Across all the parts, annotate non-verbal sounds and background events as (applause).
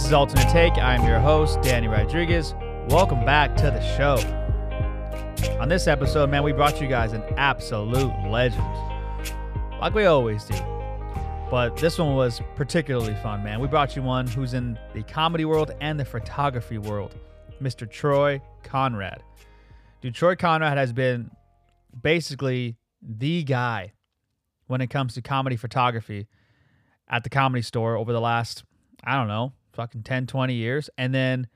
This is Alternate Take. I'm your host, Danny Rodriguez. Welcome back to the show. On this episode, man, we brought you guys an absolute legend, like we always do. But this one was particularly fun, man. We brought you one who's in the comedy world and the photography world, Mr. Troy Conrad. Dude, Troy Conrad has been basically the guy when it comes to comedy photography at the comedy store over the last, I don't know, fucking 10, 20 years. And then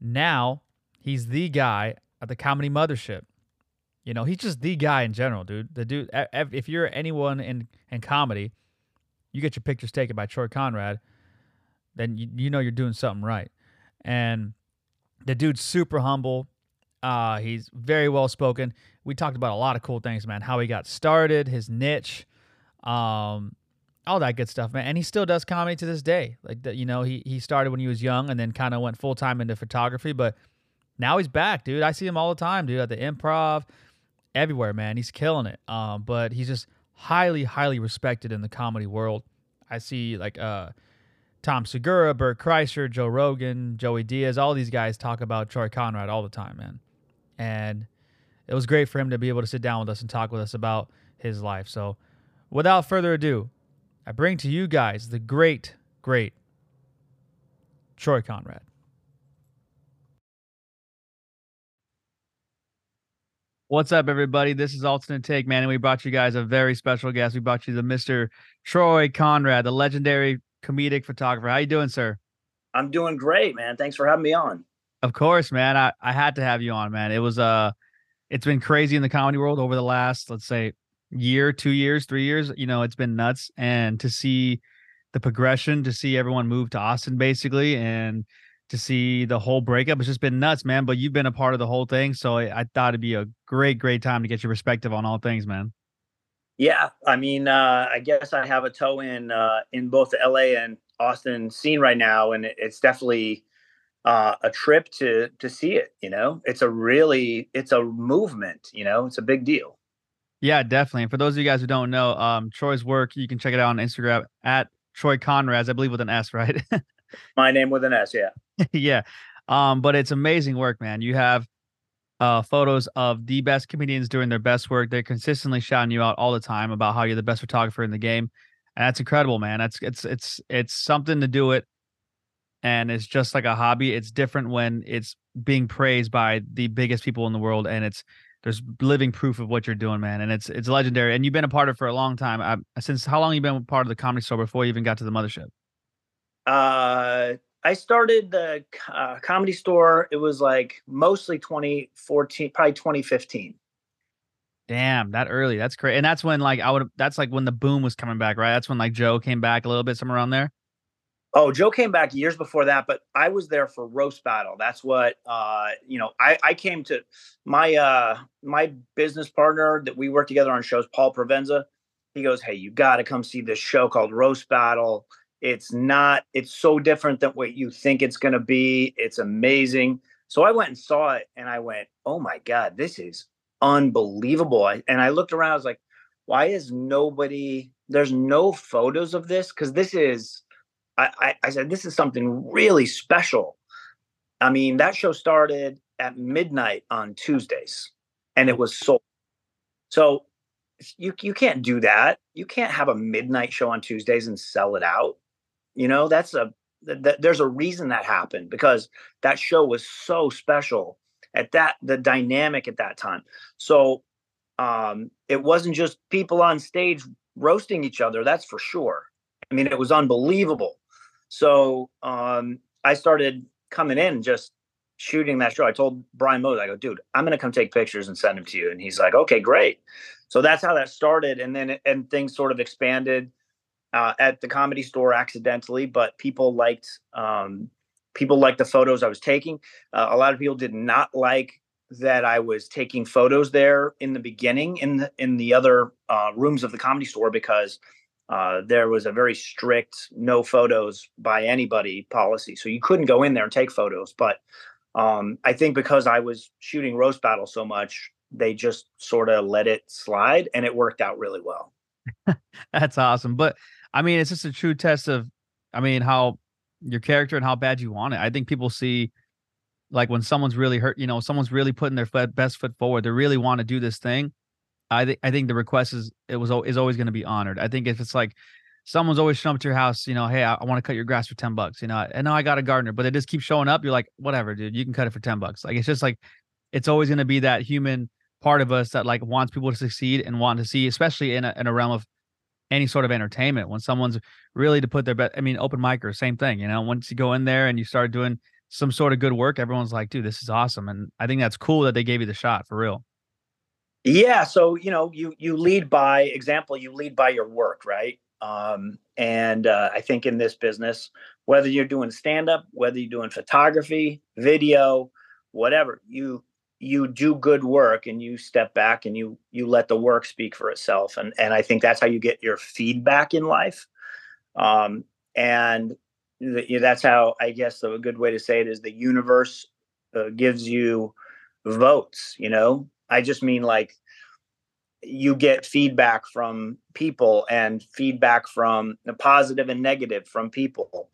now he's the guy at the comedy mothership. You know, he's just the guy in general, dude. The dude, if you're anyone in, in comedy, you get your pictures taken by Troy Conrad, then you, you know you're doing something right. And the dude's super humble. Uh, he's very well spoken. We talked about a lot of cool things, man. How he got started, his niche, um, all that good stuff, man. And he still does comedy to this day. Like you know, he he started when he was young and then kind of went full time into photography, but now he's back, dude. I see him all the time, dude, at the improv, everywhere, man. He's killing it. Um, but he's just highly, highly respected in the comedy world. I see like uh Tom Segura, Bert Kreischer, Joe Rogan, Joey Diaz, all these guys talk about Troy Conrad all the time, man. And it was great for him to be able to sit down with us and talk with us about his life. So, without further ado, I bring to you guys the great, great Troy Conrad. What's up, everybody? This is Alternate Take, man, and we brought you guys a very special guest. We brought you the Mr. Troy Conrad, the legendary comedic photographer. How you doing, sir? I'm doing great, man. Thanks for having me on. Of course, man. I, I had to have you on, man. It was uh it's been crazy in the comedy world over the last, let's say, year, two years, three years. You know, it's been nuts. And to see the progression, to see everyone move to Austin basically, and to see the whole breakup. It's just been nuts, man. But you've been a part of the whole thing, so I, I thought it'd be a great, great time to get your perspective on all things, man. Yeah, I mean, uh, I guess I have a toe in uh, in both the LA and Austin scene right now, and it's definitely uh, a trip to to see it. You know, it's a really it's a movement. You know, it's a big deal. Yeah, definitely. And for those of you guys who don't know, um, Troy's work, you can check it out on Instagram at Troy Conrads, I believe with an S, (laughs) right? My name with an S, yeah. (laughs) yeah. Um, but it's amazing work, man. You have uh, photos of the best comedians doing their best work. They're consistently shouting you out all the time about how you're the best photographer in the game. And that's incredible, man. That's it's it's it's something to do it. And it's just like a hobby. It's different when it's being praised by the biggest people in the world and it's there's living proof of what you're doing, man. And it's it's legendary. And you've been a part of it for a long time. I, since how long you been part of the comedy store before you even got to the mothership? Uh I started the uh, comedy store. It was like mostly 2014, probably 2015. Damn, that early. That's crazy. And that's when like I would that's like when the boom was coming back, right? That's when like Joe came back a little bit somewhere around there. Oh, Joe came back years before that, but I was there for roast battle. That's what uh, you know, I, I came to my uh my business partner that we work together on shows, Paul Provenza. He goes, Hey, you gotta come see this show called Roast Battle it's not, it's so different than what you think it's going to be. It's amazing. So I went and saw it and I went, oh my God, this is unbelievable. I, and I looked around, I was like, why is nobody, there's no photos of this? Because this is, I, I, I said, this is something really special. I mean, that show started at midnight on Tuesdays and it was sold. So you you can't do that. You can't have a midnight show on Tuesdays and sell it out. You know, that's a th- th- there's a reason that happened because that show was so special at that the dynamic at that time. So um it wasn't just people on stage roasting each other, that's for sure. I mean, it was unbelievable. So um I started coming in just shooting that show. I told Brian Mose, I go, dude, I'm gonna come take pictures and send them to you. And he's like, okay, great. So that's how that started. And then and things sort of expanded uh, at the comedy store accidentally, but people liked um, people liked the photos I was taking. Uh, a lot of people did not like that I was taking photos there in the beginning in the in the other uh, rooms of the comedy store because uh, there was a very strict no photos by anybody policy, so you couldn't go in there and take photos. But um, I think because I was shooting roast battle so much, they just sort of let it slide, and it worked out really well. (laughs) That's awesome. But I mean, it's just a true test of, I mean, how your character and how bad you want it. I think people see like when someone's really hurt, you know, someone's really putting their best foot forward. They really want to do this thing. I think I think the request is it was is always going to be honored. I think if it's like someone's always showing up to your house, you know, hey, I, I want to cut your grass for 10 bucks, you know, and now I got a gardener, but they just keep showing up. You're like, whatever, dude, you can cut it for 10 bucks. Like, it's just like, it's always going to be that human part of us that like wants people to succeed and want to see, especially in a, in a realm of any sort of entertainment when someone's really to put their best. I mean, open mic or same thing, you know, once you go in there and you start doing some sort of good work, everyone's like, dude, this is awesome. And I think that's cool that they gave you the shot for real. Yeah. So, you know, you, you lead by example, you lead by your work, right? Um, and uh, I think in this business, whether you're doing stand up, whether you're doing photography, video, whatever, you you do good work and you step back and you you let the work speak for itself. And and I think that's how you get your feedback in life. Um, and the, that's how I guess a good way to say it is the universe uh, gives you votes. You know, I just mean like you get feedback from people and feedback from the positive and negative from people.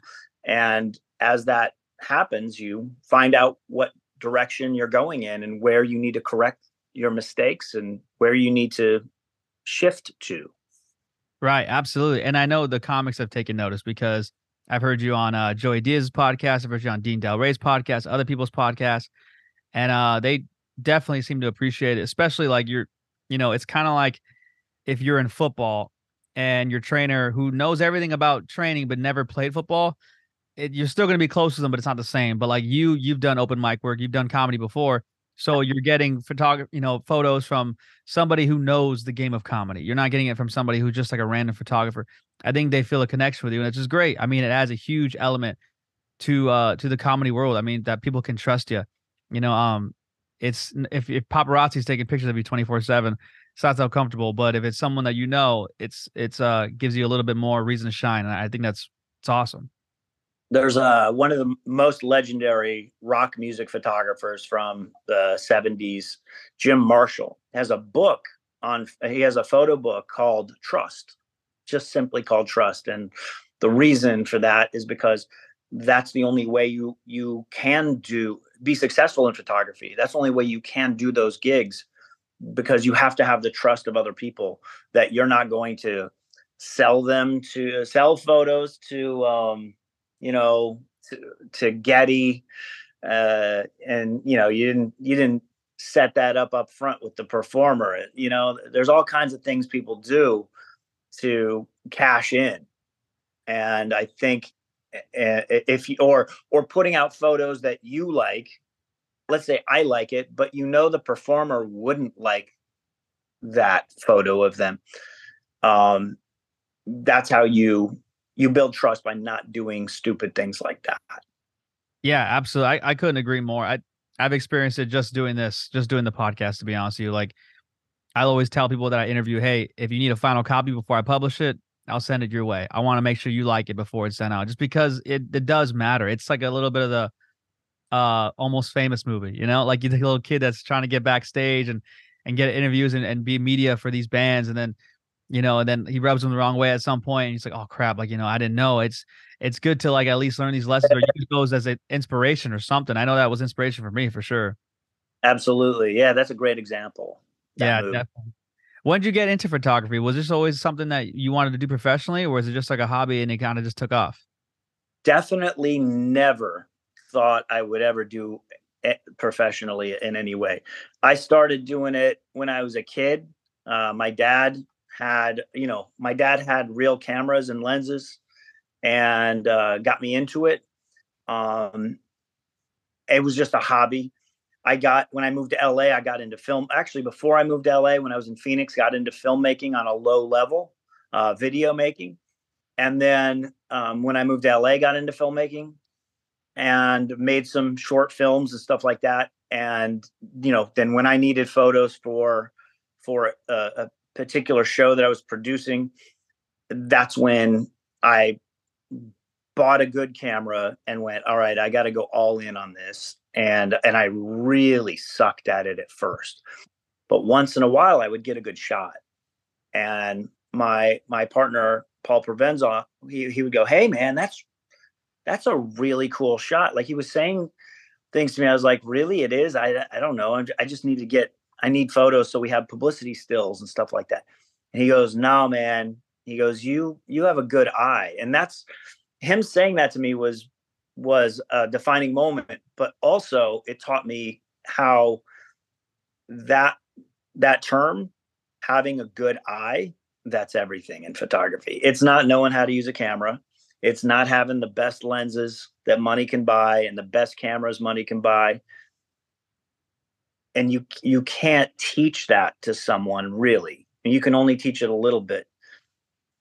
And as that happens, you find out what direction you're going in and where you need to correct your mistakes and where you need to shift to. Right, absolutely. And I know the comics have taken notice because I've heard you on uh, Joey Diaz's podcast, I've heard you on Dean Delray's podcast, other people's podcasts, and uh, they definitely seem to appreciate it, especially like you're you know, it's kind of like if you're in football and your trainer who knows everything about training but never played football, it, you're still going to be close to them, but it's not the same. But like you, you've done open mic work, you've done comedy before, so you're getting photography, you know, photos from somebody who knows the game of comedy. You're not getting it from somebody who's just like a random photographer. I think they feel a connection with you, and it's just great. I mean, it adds a huge element to uh to the comedy world. I mean, that people can trust you. You know, um, it's if if paparazzi's taking pictures of you 24 7 it's not so comfortable but if it's someone that you know it's it's uh gives you a little bit more reason to shine and i think that's it's awesome. There's uh one of the most legendary rock music photographers from the 70s jim marshall has a book on he has a photo book called trust just simply called trust and the reason for that is because that's the only way you you can do be successful in photography. That's the only way you can do those gigs because you have to have the trust of other people that you're not going to sell them to sell photos to um you know to, to Getty uh and you know you didn't you didn't set that up up front with the performer you know there's all kinds of things people do to cash in and i think if you or or putting out photos that you like. Let's say i like it but you know the performer wouldn't like that photo of them. Um that's how you you build trust by not doing stupid things like that. Yeah absolutely. I, I couldn't agree more. I i've experienced it just doing this just doing the podcast to be honest with you. Like i'll always tell people that i interview hey if you need a final copy before i publish it I'll send it your way. I want to make sure you like it before it's sent out, just because it it does matter. It's like a little bit of the uh almost famous movie, you know, like you the little kid that's trying to get backstage and and get interviews and, and be media for these bands, and then you know, and then he rubs them the wrong way at some point, and he's like, oh crap, like you know, I didn't know. It's it's good to like at least learn these lessons or use those as an inspiration or something. I know that was inspiration for me for sure. Absolutely, yeah, that's a great example. Yeah, definitely. When did you get into photography? Was this always something that you wanted to do professionally, or was it just like a hobby and it kind of just took off? Definitely never thought I would ever do it professionally in any way. I started doing it when I was a kid. Uh, my dad had, you know, my dad had real cameras and lenses and uh, got me into it. Um, it was just a hobby. I got when I moved to LA, I got into film. Actually, before I moved to LA, when I was in Phoenix, got into filmmaking on a low level, uh, video making, and then um, when I moved to LA, got into filmmaking and made some short films and stuff like that. And you know, then when I needed photos for for a, a particular show that I was producing, that's when I bought a good camera and went, all right, I got to go all in on this and and I really sucked at it at first. But once in a while I would get a good shot. And my my partner Paul Provenza, he he would go, "Hey man, that's that's a really cool shot. Like he was saying things to me. I was like, really? It is? I, I don't know. I just need to get, I need photos. So we have publicity stills and stuff like that. And he goes, no, man. He goes, you, you have a good eye. And that's him saying that to me was, was a defining moment, but also it taught me how that, that term, having a good eye, that's everything in photography. It's not knowing how to use a camera. It's not having the best lenses that money can buy and the best cameras money can buy. And you you can't teach that to someone really. You can only teach it a little bit.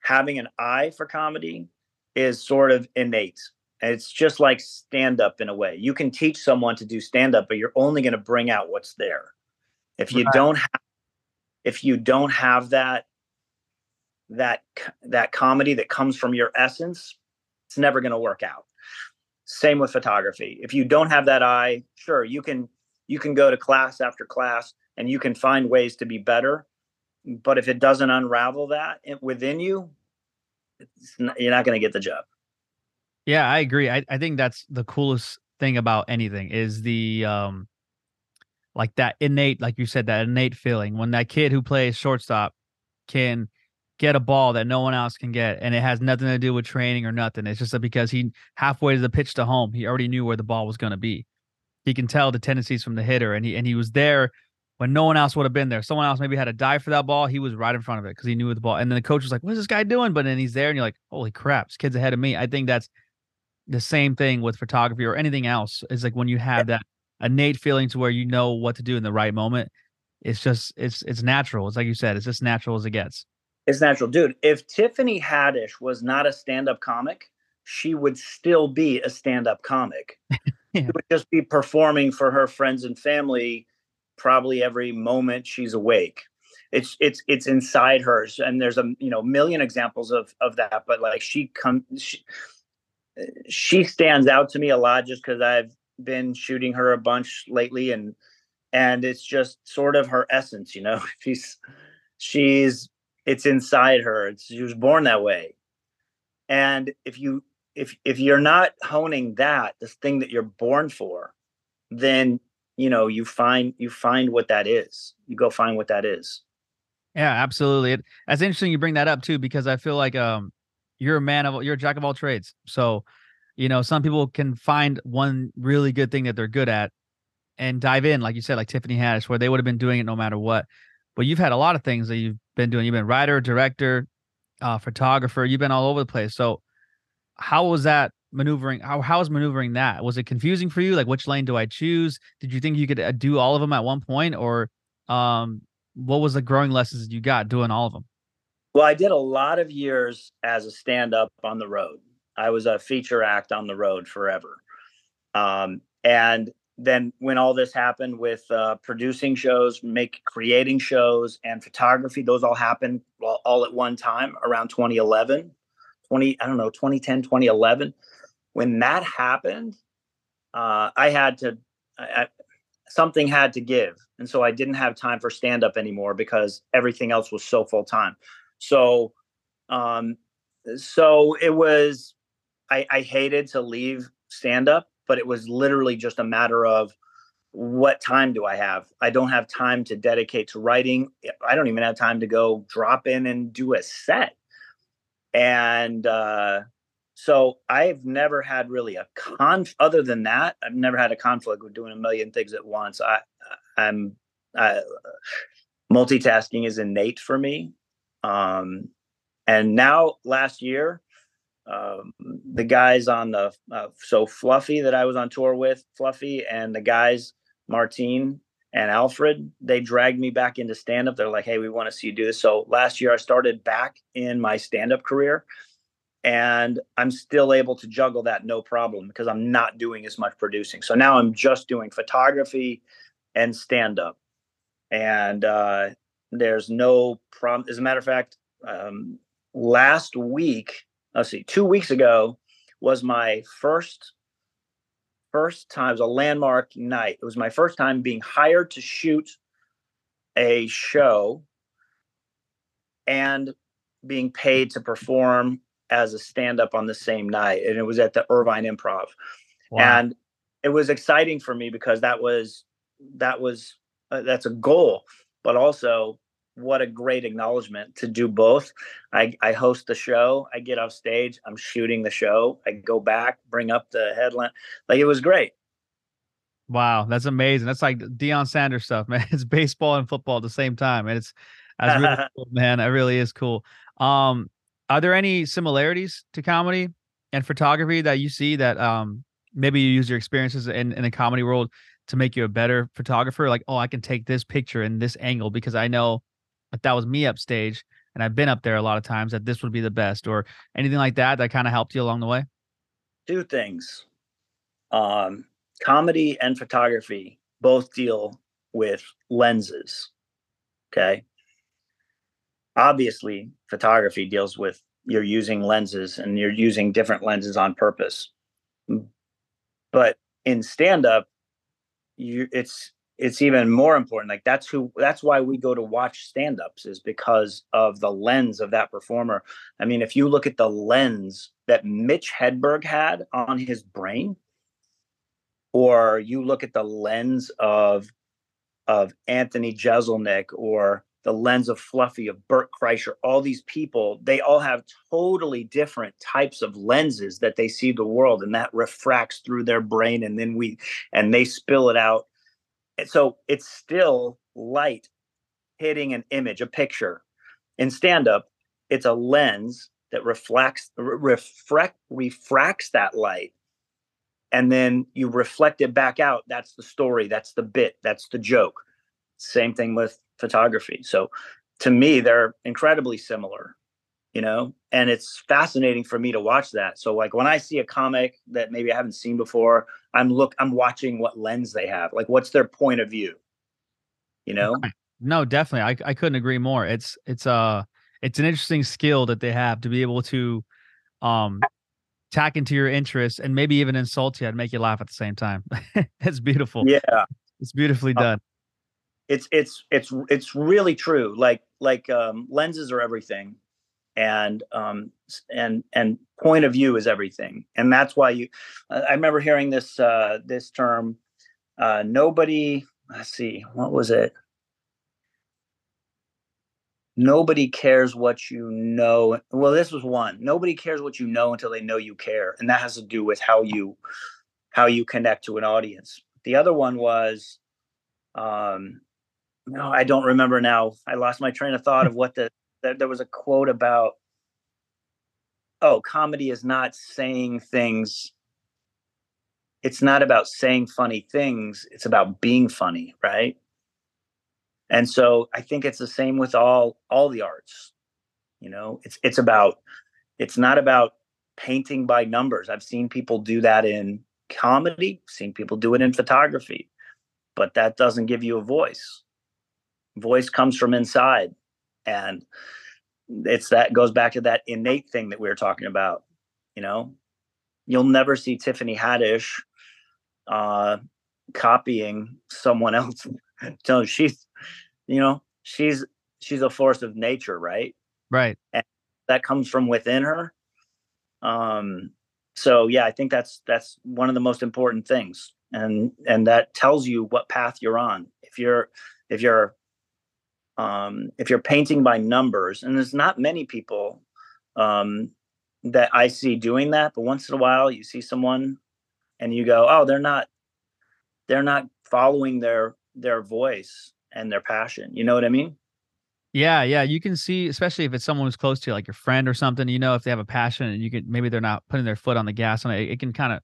Having an eye for comedy is sort of innate. It's just like stand up in a way. You can teach someone to do stand up, but you're only going to bring out what's there. If you right. don't have if you don't have that that that comedy that comes from your essence, it's never going to work out. Same with photography. If you don't have that eye, sure, you can you can go to class after class and you can find ways to be better. But if it doesn't unravel that within you, not, you're not going to get the job. Yeah, I agree. I, I think that's the coolest thing about anything is the um like that innate, like you said, that innate feeling when that kid who plays shortstop can get a ball that no one else can get, and it has nothing to do with training or nothing. It's just that because he halfway to the pitch to home, he already knew where the ball was going to be. He can tell the tendencies from the hitter, and he and he was there when no one else would have been there. Someone else maybe had to dive for that ball. He was right in front of it because he knew the ball. And then the coach was like, "What's this guy doing?" But then he's there, and you're like, "Holy crap, this kid's ahead of me." I think that's the same thing with photography or anything else. Is like when you have that innate feeling to where you know what to do in the right moment. It's just it's it's natural. It's like you said, it's just natural as it gets. It's natural, dude. If Tiffany Haddish was not a stand-up comic, she would still be a stand-up comic. (laughs) yeah. She would just be performing for her friends and family probably every moment she's awake. It's it's it's inside hers, and there's a you know million examples of of that. But like she comes, she, stands out to me a lot just because I've been shooting her a bunch lately, and and it's just sort of her essence, you know. (laughs) She's she's it's inside her. It's, she was born that way. And if you if if you're not honing that, this thing that you're born for, then you know you find you find what that is. You go find what that is. Yeah, absolutely. It, that's interesting you bring that up too, because I feel like um you're a man of you're a jack of all trades. So, you know, some people can find one really good thing that they're good at and dive in, like you said, like Tiffany Haddish, where they would have been doing it no matter what. But you've had a lot of things that you've been doing. You've been writer, director, uh, photographer. You've been all over the place. So, how was that maneuvering? How how was maneuvering that? Was it confusing for you? Like, which lane do I choose? Did you think you could uh, do all of them at one point, or um, what was the growing lessons you got doing all of them? Well, I did a lot of years as a stand up on the road. I was a feature act on the road forever. Um, and then when all this happened with uh, producing shows, make creating shows, and photography, those all happened all, all at one time around 2011, 20 I don't know 2010, 2011. When that happened, uh, I had to I, something had to give, and so I didn't have time for stand up anymore because everything else was so full time. So, um, so it was I, I hated to leave stand up but it was literally just a matter of what time do I have? I don't have time to dedicate to writing. I don't even have time to go drop in and do a set. And uh, so I've never had really a conf. Other than that, I've never had a conflict with doing a million things at once. I, I'm I, multitasking is innate for me. Um, and now last year, um, the guys on the uh, so Fluffy that I was on tour with, Fluffy, and the guys Martin and Alfred, they dragged me back into stand up. They're like, "Hey, we want to see you do this." So last year I started back in my stand up career, and I'm still able to juggle that no problem because I'm not doing as much producing. So now I'm just doing photography and stand up, and uh, there's no problem. As a matter of fact, um, last week let's see, two weeks ago was my first first time. It was a landmark night. It was my first time being hired to shoot a show and being paid to perform as a stand up on the same night, and it was at the Irvine Improv. Wow. And it was exciting for me because that was that was uh, that's a goal, but also what a great acknowledgement to do both. I, I host the show, I get off stage, I'm shooting the show, I go back, bring up the headline. Like it was great. Wow, that's amazing. That's like Deion Sanders stuff, man. (laughs) It's baseball and football at the same time, and it's that's really (laughs) cool, man. It really is cool. Um, are there any similarities to comedy and photography that you see that um maybe you use your experiences in in the comedy world to make you a better photographer? Like, oh, I can take this picture in this angle because I know if that was me upstage and I've been up there a lot of times that this would be the best, or anything like that that kind of helped you along the way. Two things. Um, comedy and photography both deal with lenses. Okay. Obviously, photography deals with you're using lenses and you're using different lenses on purpose. But in stand up, you it's it's even more important. Like that's who that's why we go to watch stand-ups is because of the lens of that performer. I mean, if you look at the lens that Mitch Hedberg had on his brain, or you look at the lens of of Anthony Jeselnik or the lens of Fluffy, of Bert Kreischer, all these people, they all have totally different types of lenses that they see the world, and that refracts through their brain, and then we and they spill it out. And so it's still light hitting an image, a picture. In stand-up, it's a lens that reflects refract refracts that light. And then you reflect it back out. That's the story. That's the bit. That's the joke. Same thing with photography. So to me they're incredibly similar you know and it's fascinating for me to watch that. So like when i see a comic that maybe i haven't seen before i'm look i'm watching what lens they have. Like what's their point of view? You know? No definitely. I, I couldn't agree more. It's it's uh it's an interesting skill that they have to be able to um tack into your interests and maybe even insult you and make you laugh at the same time. (laughs) it's beautiful. yeah. It's beautifully Uh, done. It's it's it's it's really true like like um lenses are everything and um and and point of view is everything. And that's why you i remember hearing this uh this term uh nobody let's see what was it? Nobody cares what you know well this was one nobody cares what you know until they know you care and that has to do with how you how you connect to an audience. The other one was um no i don't remember now. I lost my train of thought of what the there, there was a quote about oh comedy is not saying things. It's not about saying funny things. It's about being funny right? And so i think it's the same with all all the arts you know? It's it's about it's not about painting by numbers. I've seen people do that in comedy seen people do it in photography but that doesn't give you a voice voice comes from inside. And it's that goes back to that innate thing that we were talking about you know? You'll never see tiffany haddish uh copying someone else. (laughs) So she's you know she's she's a force of nature right? Right. and that comes from within her. Um so yeah i think that's that's one of the most important things. And and that tells you what path you're on. If you're if you're um if you're painting by numbers and there's not many people um that i see doing that but once in a while you see someone and you go oh they're not they're not following their their voice and their passion you know what i mean Yeah, yeah. You can see, especially if it's someone who's close to you, like your friend or something, you know, if they have a passion and you can maybe they're not putting their foot on the gas on it, it can kind of,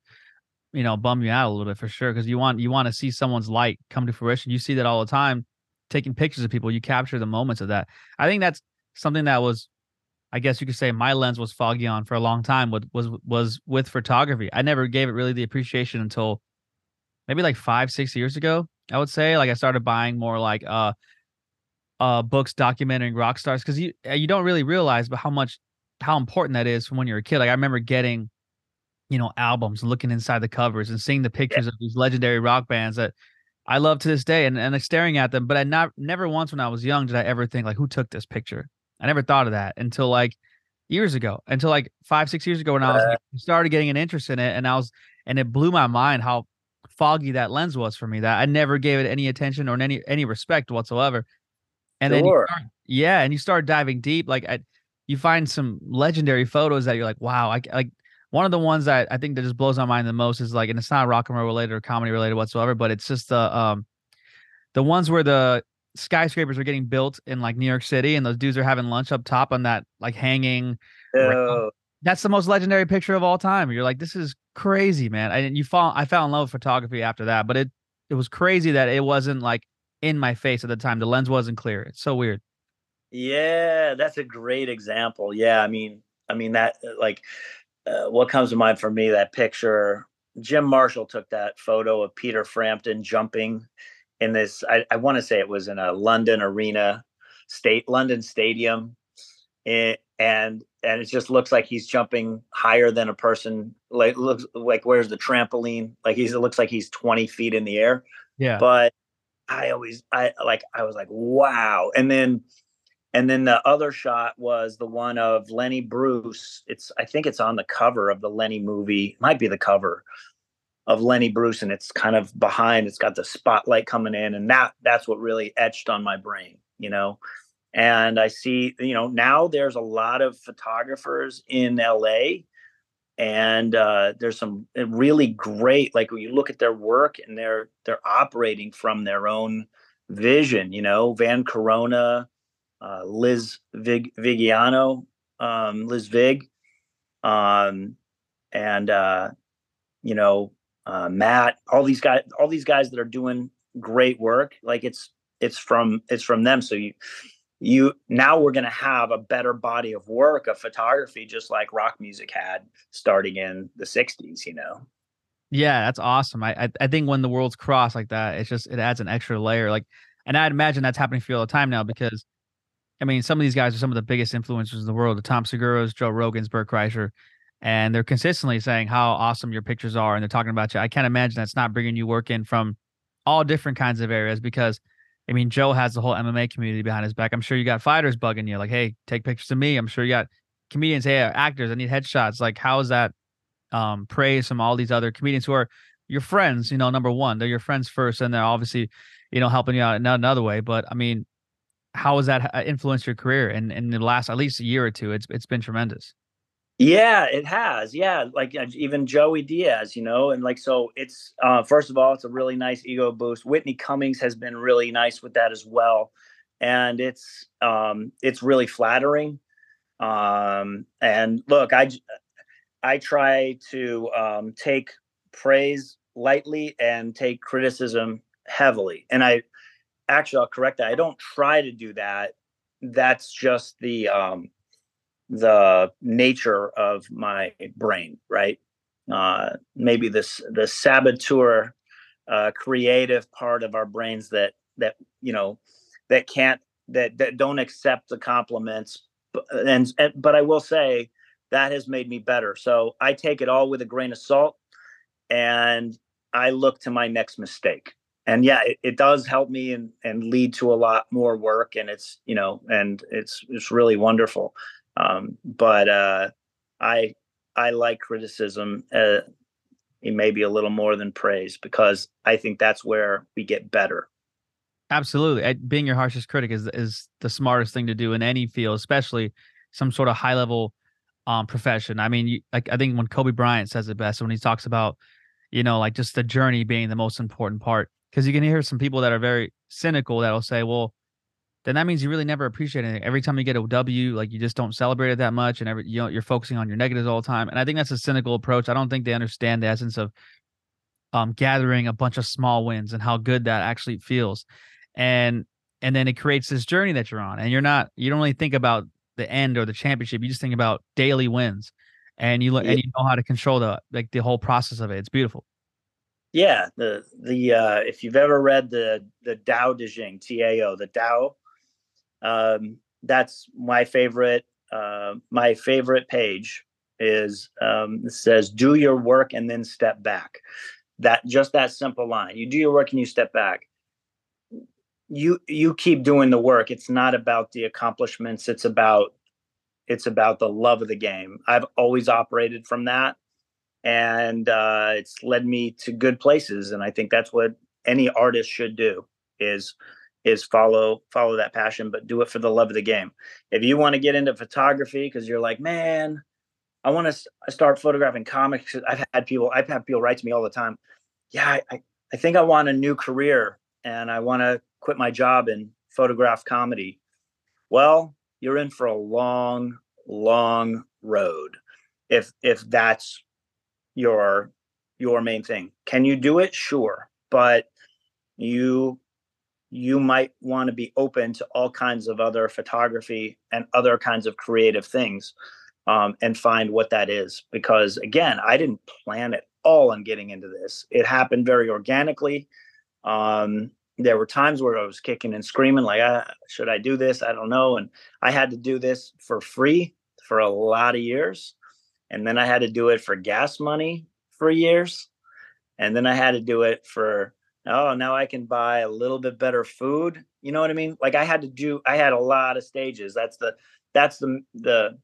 you know, bum you out a little bit for sure. Cause you want you want to see someone's light come to fruition. You see that all the time, taking pictures of people, you capture the moments of that. I think that's something that was I guess you could say my lens was foggy on for a long time with was was with photography. I never gave it really the appreciation until maybe like five, six years ago. I would say like I started buying more like uh uh books documenting rock stars because you uh, you don't really realize but how much how important that is from when you're a kid. Like I remember getting you know albums and looking inside the covers and seeing the pictures of these legendary rock bands that I love to this day and and like staring at them. But I not never once when I was young did I ever think like who took this picture. I never thought of that until like years ago until like five, six years ago when I was like, started getting an interest in it, and I was and it blew my mind how foggy that lens was for me. That I never gave it any attention or any any respect whatsoever. And sure. then you start, yeah, and you start diving deep. Like I, you find some legendary photos that you're like, wow, I like one of the ones that I think that just blows my mind the most is like, and it's not rock and roll related or comedy related whatsoever, but it's just the um the ones where the skyscrapers are getting built in like New York City and those dudes are having lunch up top on that like hanging. Oh. That's the most legendary picture of all time. You're like, this is crazy, man. And you fall I fell in love with photography after that, but it it was crazy that it wasn't like in my face at the time. The lens wasn't clear. It's so weird. Yeah, that's a great example. Yeah, I mean, I mean that uh, like uh, what comes to mind for me that picture Jim Marshall took that photo of Peter Frampton jumping in this I, I want to say it was in a London arena state London stadium it, and and it just looks like he's jumping higher than a person like looks like where's the trampoline like he's it looks like he's 20 feet in the air. Yeah. But i always i like i was like wow. And then and then the other shot was the one of lenny bruce. It's i think it's on the cover of the lenny movie. Might be the cover of lenny bruce and it's kind of behind. It's got the spotlight coming in and that that's what really etched on my brain you know? And I see, you know, now there's a lot of photographers in LA and uh, there's some really great like when you look at their work and they're they're operating from their own vision you know? Van corona uh, liz Vig, vigiano um, liz vig um, and uh, you know uh, matt all these guys all these guys that are doing great work like it's it's from it's from them. So you you now we're going to have a better body of work of photography just like rock music had starting in the 60s you know? Yeah that's awesome. I i, think when the worlds cross like that it's just it adds an extra layer like and i'd imagine that's happening for you all the time now because i mean some of these guys are some of the biggest influencers in the world the tom seguras joe rogans bert kreischer and they're consistently saying how awesome your pictures are and they're talking about you i can't imagine that's not bringing you work in from all different kinds of areas because I mean, Joe has the whole MMA community behind his back. I'm sure you got fighters bugging you, like, hey, take pictures of me. I'm sure you got comedians, hey, actors, I need headshots. Like, how is that um, praise from all these other comedians who are your friends? You know, number one, they're your friends first, and they're obviously, you know, helping you out in another way. But I mean, how has that uh, influenced your career? And in, in the last at least a year or two, it's it's been tremendous. Yeah, it has. Yeah, like even Joey Diaz, you know, and like so it's uh first of all, it's a really nice ego boost. Whitney Cummings has been really nice with that as well. And it's um it's really flattering. Um and look, I I try to um take praise lightly and take criticism heavily. And I actually I'll correct that. I don't try to do that. That's just the um the nature of my brain, right? Uh, maybe this the saboteur, uh, creative part of our brains that that you know that can't that that don't accept the compliments, and, and but I will say that has made me better. So I take it all with a grain of salt, and I look to my next mistake. And yeah, it, it does help me and and lead to a lot more work, and it's you know, and it's it's really wonderful. Um, but uh, I I like criticism, uh, maybe a little more than praise, because I think that's where we get better. Absolutely, being your harshest critic is is the smartest thing to do in any field, especially some sort of high level um, profession. I mean, you, like I think when Kobe Bryant says it best when he talks about, you know, like just the journey being the most important part, because you can hear some people that are very cynical that'll say, well then that means you really never appreciate anything. Every time you get a W, like you just don't celebrate it that much, and every you know you're focusing on your negatives all the time. And I think that's a cynical approach. I don't think they understand the essence of um, gathering a bunch of small wins and how good that actually feels. And and then it creates this journey that you're on, and you're not you don't really think about the end or the championship. You just think about daily wins, and you look yeah. and you know how to control the like the whole process of it. It's beautiful. Yeah, the the uh, if you've ever read the the Tao Te Ching, T A O, the Tao um, that's my favorite. Uh, my favorite page is um, says "Do your work and then step back." That just that simple line. You do your work and you step back. You you keep doing the work. It's not about the accomplishments. It's about It's about the love of the game. I've always operated from that, and uh, it's led me to good places. And I think that's what any artist should do is is follow follow that passion, but do it for the love of the game. If you want to get into photography because you're like, man, I want to start photographing comics. I've had people I've had people write to me all the time. Yeah, I, I think I want a new career and I want to quit my job and photograph comedy. Well, you're in for a long, long road. If if that's your your main thing. Can you do it? Sure. But you you might want to be open to all kinds of other photography and other kinds of creative things um, and find what that is because again i didn't plan at all on getting into this it happened very organically um, there were times where i was kicking and screaming like ah, should i do this i don't know and i had to do this for free for a lot of years and then i had to do it for gas money for years. And then i had to do it for oh now i can buy a little bit better food. You know what i mean? Like i had to do i had a lot of stages. That's the that's the the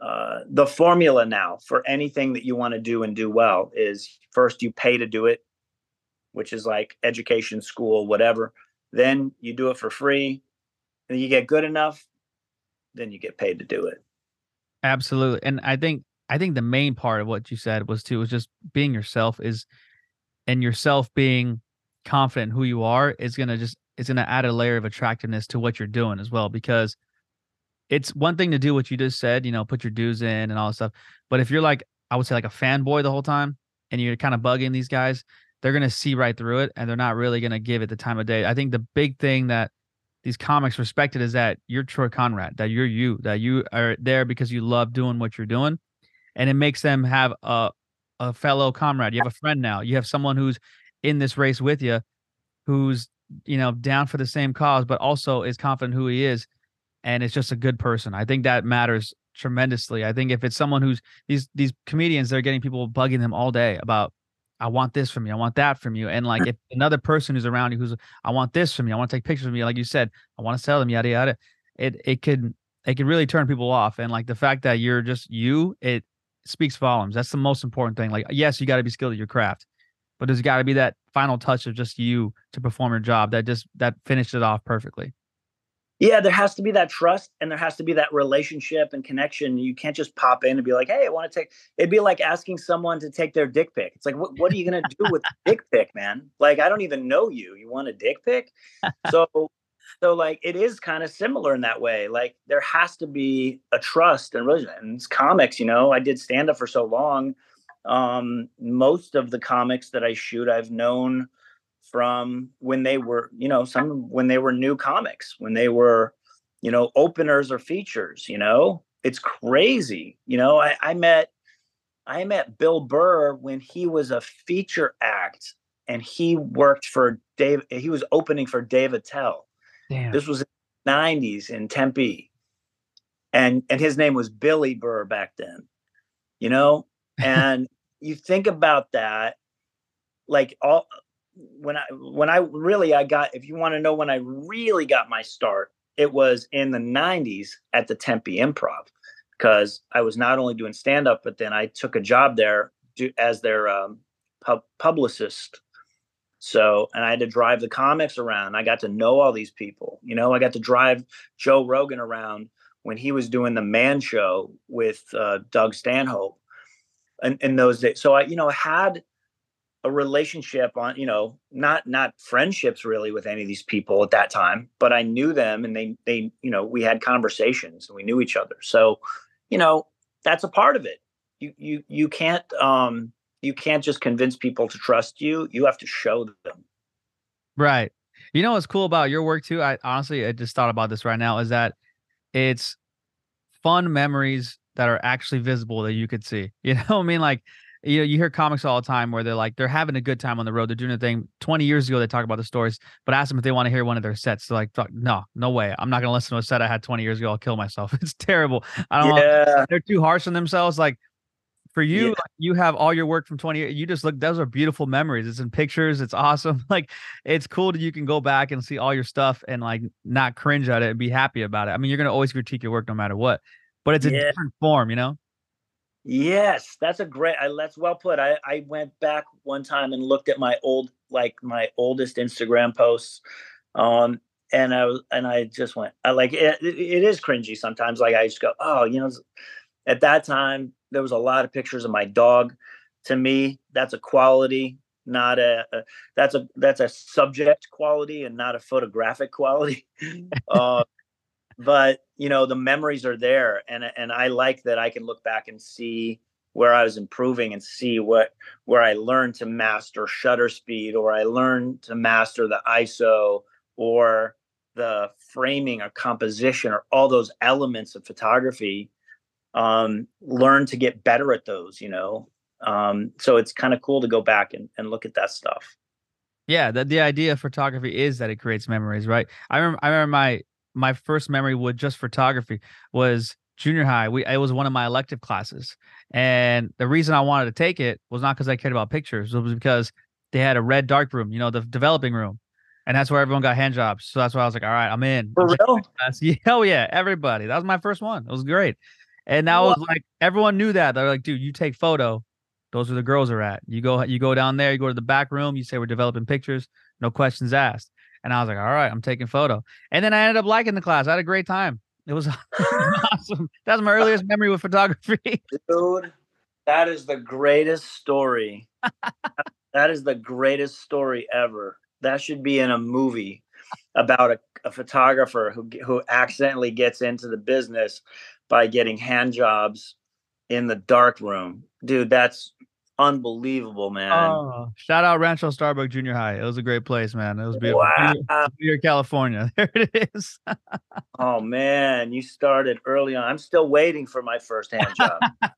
uh, the formula now for anything that you want to do and do well is first you pay to do it which is like education school whatever. Then you do it for free. And you get good enough then you get paid to do it. Absolutely. And i think i think the main part of what you said was too was just being yourself is and yourself being confident who you are is to just it's to add a layer of attractiveness to what you're doing as well because it's one thing to do what you just said, you know, put your dues in and all that stuff. But if you're like, I would say like a fanboy the whole time and you're kind of bugging these guys, they're to see right through it and they're not really to give it the time of day. I think the big thing that these comics respected is that you're Troy Conrad, that you're you, that you are there because you love doing what you're doing. And it makes them have a, a fellow comrade. You have a friend now. You have someone who's in this race with you, who's, you know, down for the same cause, but also is confident who he is and it's just a good person. I think that matters tremendously. I think if it's someone who's these these comedians, they're getting people bugging them all day about I want this from you, I want that from you, and like (clears throat) if another person who's around you who's I want this from you, I want to take pictures of you, like you said, I want to sell them, yada yada. It it could it could really turn people off, and like the fact that you're just you, it speaks volumes. That's the most important thing. Like yes, you got to be skilled at your craft, but there's got to be that final touch of just you to perform your job that just that finished it off perfectly. Yeah there has to be that trust and there has to be that relationship and connection. You can't just pop in and be like hey i want to take it'd be like asking someone to take their dick pic. It's like what, what are you going to do with dick pic man? Like i don't even know you. You want a dick pic? (laughs) So so like it is kind of similar in that way like there has to be a trust and religion and it's comics you know i did stand up for so long um most of the comics that i shoot i've known from when they were, you know, some when they were new comics, when they were, you know, openers or features, you know, it's crazy. You know, I, I met I met Bill Burr when he was a feature act and he worked for Dave. He was opening for Dave Attell. Damn. This was in the 90s in Tempe. And and his name was Billy Burr back then. You know? (laughs) And you think about that, like all when I when I really I got if you want to know when I really got my start, it was in the 90s at the Tempe Improv because I was not only doing stand up but then I took a job there to, as their um, pub, publicist. So, and I had to drive the comics around. I got to know all these people. You know, I got to drive Joe Rogan around when he was doing the Man Show with uh, Doug Stanhope, in, in those days. So I, you know, had a relationship on you know not not friendships really with any of these people at that time but i knew them and they they you know we had conversations and we knew each other so you know that's a part of it you you you can't um you can't just convince people to trust you you have to show them right you know what's cool about your work too i honestly i just thought about this right now is that it's fun memories that are actually visible that you could see (laughs) you know i mean like you know, you hear comics all the time where they're like they're having a good time on the road. They're doing a thing. Twenty years ago, they talk about the stories, but ask them if they want to hear one of their sets. They're like, no, no way. I'm not gonna listen to a set I had 20 years ago. I'll kill myself. (laughs) It's terrible. I don't. Yeah. Know. They're too harsh on themselves. Like for you, yeah. like, you have all your work from 20. You just look. Those are beautiful memories. It's in pictures. It's awesome. (laughs) Like it's cool that you can go back and see all your stuff and like not cringe at it and be happy about it. I mean, you're gonna always critique your work no matter what. but it's a Yeah. different form, you know? Yes, that's a great. I, that's well put. I I went back one time and looked at my old, like my oldest Instagram posts, um, and I was and I just went. I like it. It, it is cringy sometimes. Like I just go, oh, you know, at that time there was a lot of pictures of my dog. To me, that's a quality, not a, a that's a that's a subject quality and not a photographic quality. (laughs) uh, but you know the memories are there and and i like that i can look back and see where i was improving and see what where i learned to master shutter speed or i learned to master the iso or the framing or composition or all those elements of photography um learn to get better at those you know um so it's kind of cool to go back and, and look at that stuff Yeah, the, the idea of photography is that it creates memories, right? I remember I remember my my first memory with just photography was junior high. We it was one of my elective classes. And the reason I wanted to take it was not because I cared about pictures, it was because they had a red dark room, you know, the developing room. And that's where everyone got hand jobs. So that's why I was like, all right, I'm in. for I'm real. (laughs) Yeah, hell yeah, everybody. That was my first one. It was great. And that was like everyone knew that. They're like, dude, you take photo. Those are the girls are at. You go you go down there, you go to the back room, you say we're developing pictures, no questions asked. And I was like, all right, I'm taking photo. And then I ended up liking the class. I had a great time. It was (laughs) awesome. That's my (laughs) earliest memory with photography. (laughs) dude that is the greatest story that is the greatest story ever that should be in a movie about a, a photographer who who accidentally gets into the business by getting hand jobs in the dark room dude that's unbelievable man Oh, shout out Rancho Starbuck Junior High. It was a great place, man. It was beautiful. wow (laughs) Here, California. (laughs) There it is. oh man you started early on i'm still waiting for my first hand job (laughs)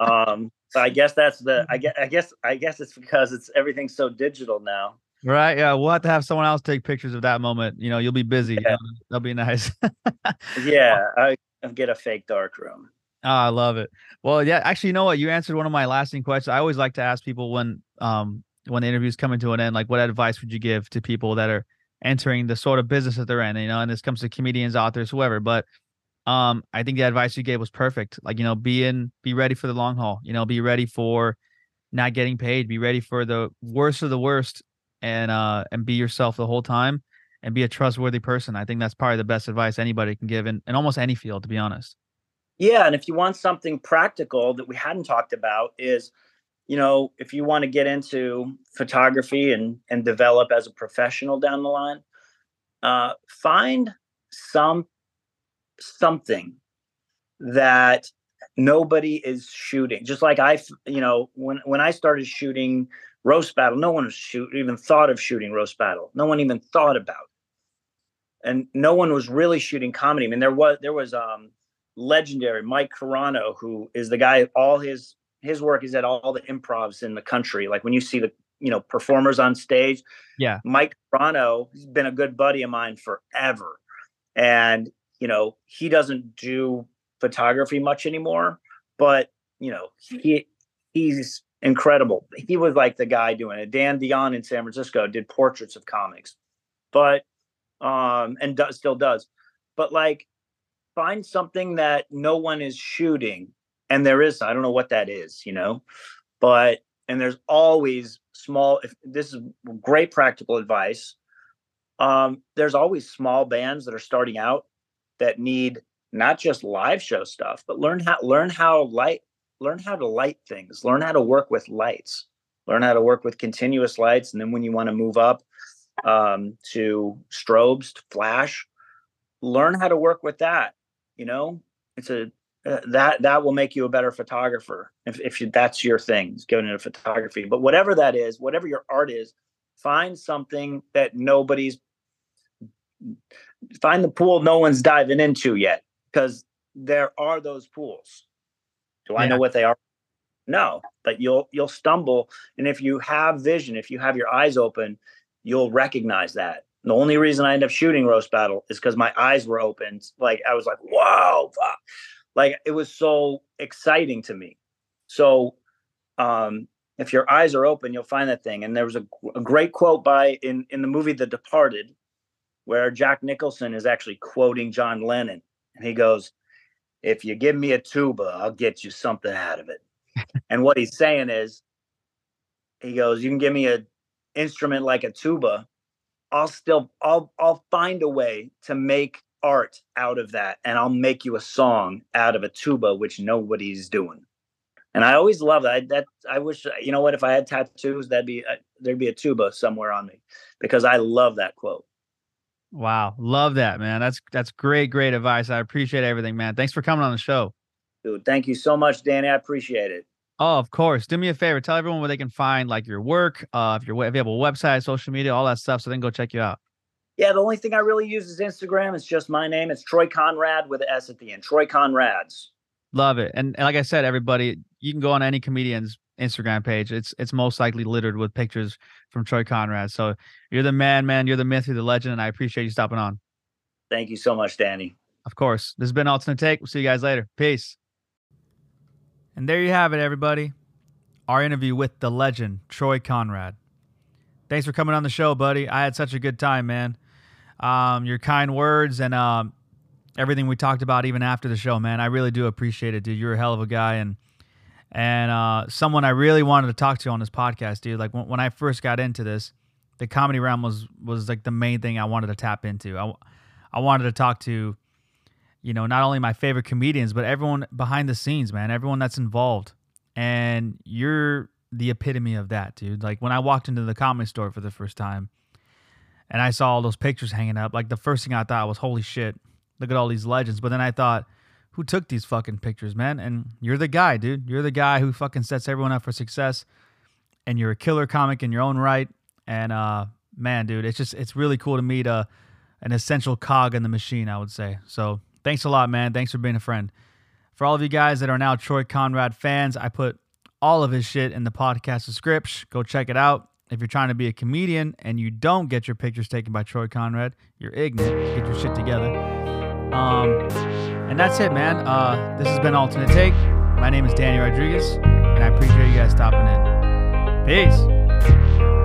um so i guess that's the i guess i guess i guess it's because it's everything's so digital now Right. Yeah. We'll have to have someone else take pictures of that moment. You know, you'll be busy. you know, That'll be nice. yeah i I'll get a fake dark room Oh, I love it. Well, yeah, actually, you know what? You answered one of my lasting questions. I always like to ask people when um when the interview's coming to an end, like what advice would you give to people that are entering the sort of business that they're in, you know, and this comes to comedians, authors, whoever. But um, I think the advice you gave was perfect. Like, you know, be in, be ready for the long haul, you know, be ready for not getting paid, be ready for the worst of the worst and uh and be yourself the whole time and be a trustworthy person. I think that's probably the best advice anybody can give in, in almost any field, to be honest. yeah and if you want something practical that we hadn't talked about is you know if you want to get into photography and and develop as a professional down the line uh find some something that nobody is shooting just like i you know when when i started shooting roast battle no one was shoot even thought of shooting roast battle no one even thought about. And no one was really shooting comedy. I mean there was there was um legendary mike carano who is the guy all his his work is at all the improvs in the country. Like when you see the you know performers on stage Yeah. mike carano has been a good buddy of mine forever. And you know he doesn't do photography much anymore but you know he he's incredible. He was like the guy doing it. Dan dion in san francisco did portraits of comics. But um and does still does. But like find something that no one is shooting and there is i don't know what that is you know? But and there's always small if this is great practical advice um there's always small bands that are starting out that need not just live show stuff but learn how learn how light learn how to light things learn how to work with lights learn how to work with continuous lights and then when you want to move up um to strobes to flash. Learn how to work with that you know? It's a uh, that that will make you a better photographer if, if you, that's your thing is going into photography. But whatever that is whatever your art is find something that nobody's find the pool no one's diving into yet because there are those pools. Do i know what they are? No but you'll you'll stumble and if you have vision if you have your eyes open you'll recognize that the only reason i end up shooting roast battle is because my eyes were opened. like i was like wow fuck. like it was so exciting to me so um if your eyes are open you'll find that thing and there was a, a great quote by in in the movie the departed where jack nicholson is actually quoting john lennon and he goes if you give me a tuba, I'll get you something out of it. (laughs) and what he's saying is, he goes, you can give me a instrument like a tuba, I'll still I'll I'll find a way to make art out of that and I'll make you a song out of a tuba which nobody's doing. And I always love that. I, that I wish you know what if I had tattoos that'd be uh, there'd be a tuba somewhere on me because I love that quote. Wow, love that, man. That's that's great great advice. I appreciate everything, man. Thanks for coming on the show. Dude, thank you so much, Danny. I appreciate it. Oh, of course. Do me a favor. Tell everyone where they can find like your work, uh, if you're if have a website, social media, all that stuff, so then go check you out. Yeah, the only thing I really use is Instagram. It's just my name. It's Troy Conrad with S at the end. Troy Conrads. Love it. And, and like I said, everybody, you can go on any comedian's Instagram page. It's it's most likely littered with pictures from Troy Conrad. So you're the man, man. You're the myth. You're the legend, and I appreciate you stopping on. Thank you so much, Danny. Of course. This has been Alternate Take. We'll see you guys later. Peace. And there you have it, everybody. Our interview with the legend, Troy Conrad. Thanks for coming on the show, buddy. I had such a good time, man. Um, your kind words and um, everything we talked about, even after the show, man. I really do appreciate it, dude. You're a hell of a guy, and and uh, someone I really wanted to talk to on this podcast, dude. Like when, when I first got into this, the comedy realm was was like the main thing I wanted to tap into. I I wanted to talk to you know, not only my favorite comedians, but everyone behind the scenes, man, everyone that's involved. And you're the epitome of that, dude. Like when I walked into the comedy store for the first time and I saw all those pictures hanging up, like the first thing I thought was, holy shit, look at all these legends. But then I thought, who took these fucking pictures, man? And you're the guy, dude. You're the guy who fucking sets everyone up for success. And you're a killer comic in your own right. And uh man, dude, it's just it's really cool to meet a an essential cog in the machine, I would say. So thanks a lot, man. Thanks for being a friend. For all of you guys that are now Troy Conrad fans, I put all of his shit in the podcast description. Go check it out. If you're trying to be a comedian and you don't get your pictures taken by Troy Conrad, you're ignorant. Get your shit together. Um, and that's it, man. Uh, this has been Alternate Take. My name is Danny Rodriguez, and I appreciate you guys stopping in. Peace.